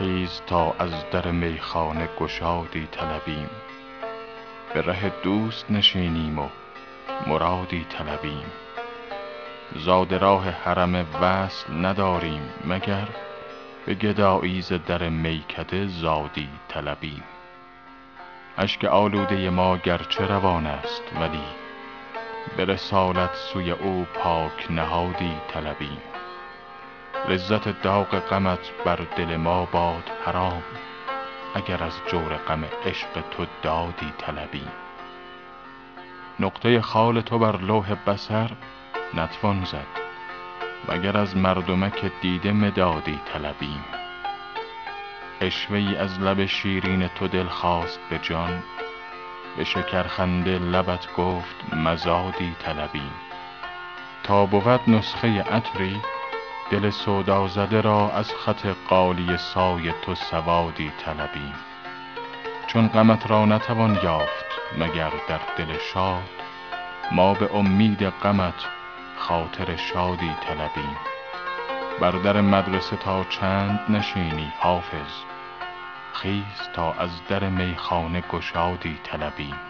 خیز تا از در میخانه گشادی طلبیم. به ره دوست نشینیم و مرادی طلبیم. زاد راه حرم وصل نداریم مگر به گدایی ز در میکده زادی طلبیم. اشک آلوده ما گرچه روان است ولی به رسالت سوی او پاک نهادی طلبیم. لذت داغ غمت بر دل ما باد حرام اگر از جور غم عشق تو دادی طلبیم نقطه خال تو بر لوح بصر نتوان زد وگر از مردمک دیده مدادی طلبیم ای از لب شیرین تو دل خواست به جان به شکرخنده لبت گفت مزادی طلبیم تا بود نسخه عطری دل سودازده را از خط غالیه سای تو سوادی طلبیم چون غمت را نتوان یافت مگر در دل شاد ما به امید غمت خاطر شادی طلبیم بر در مدرسه تا چند نشینی حافظ خیز تا از در میخانه گشادی طلبیم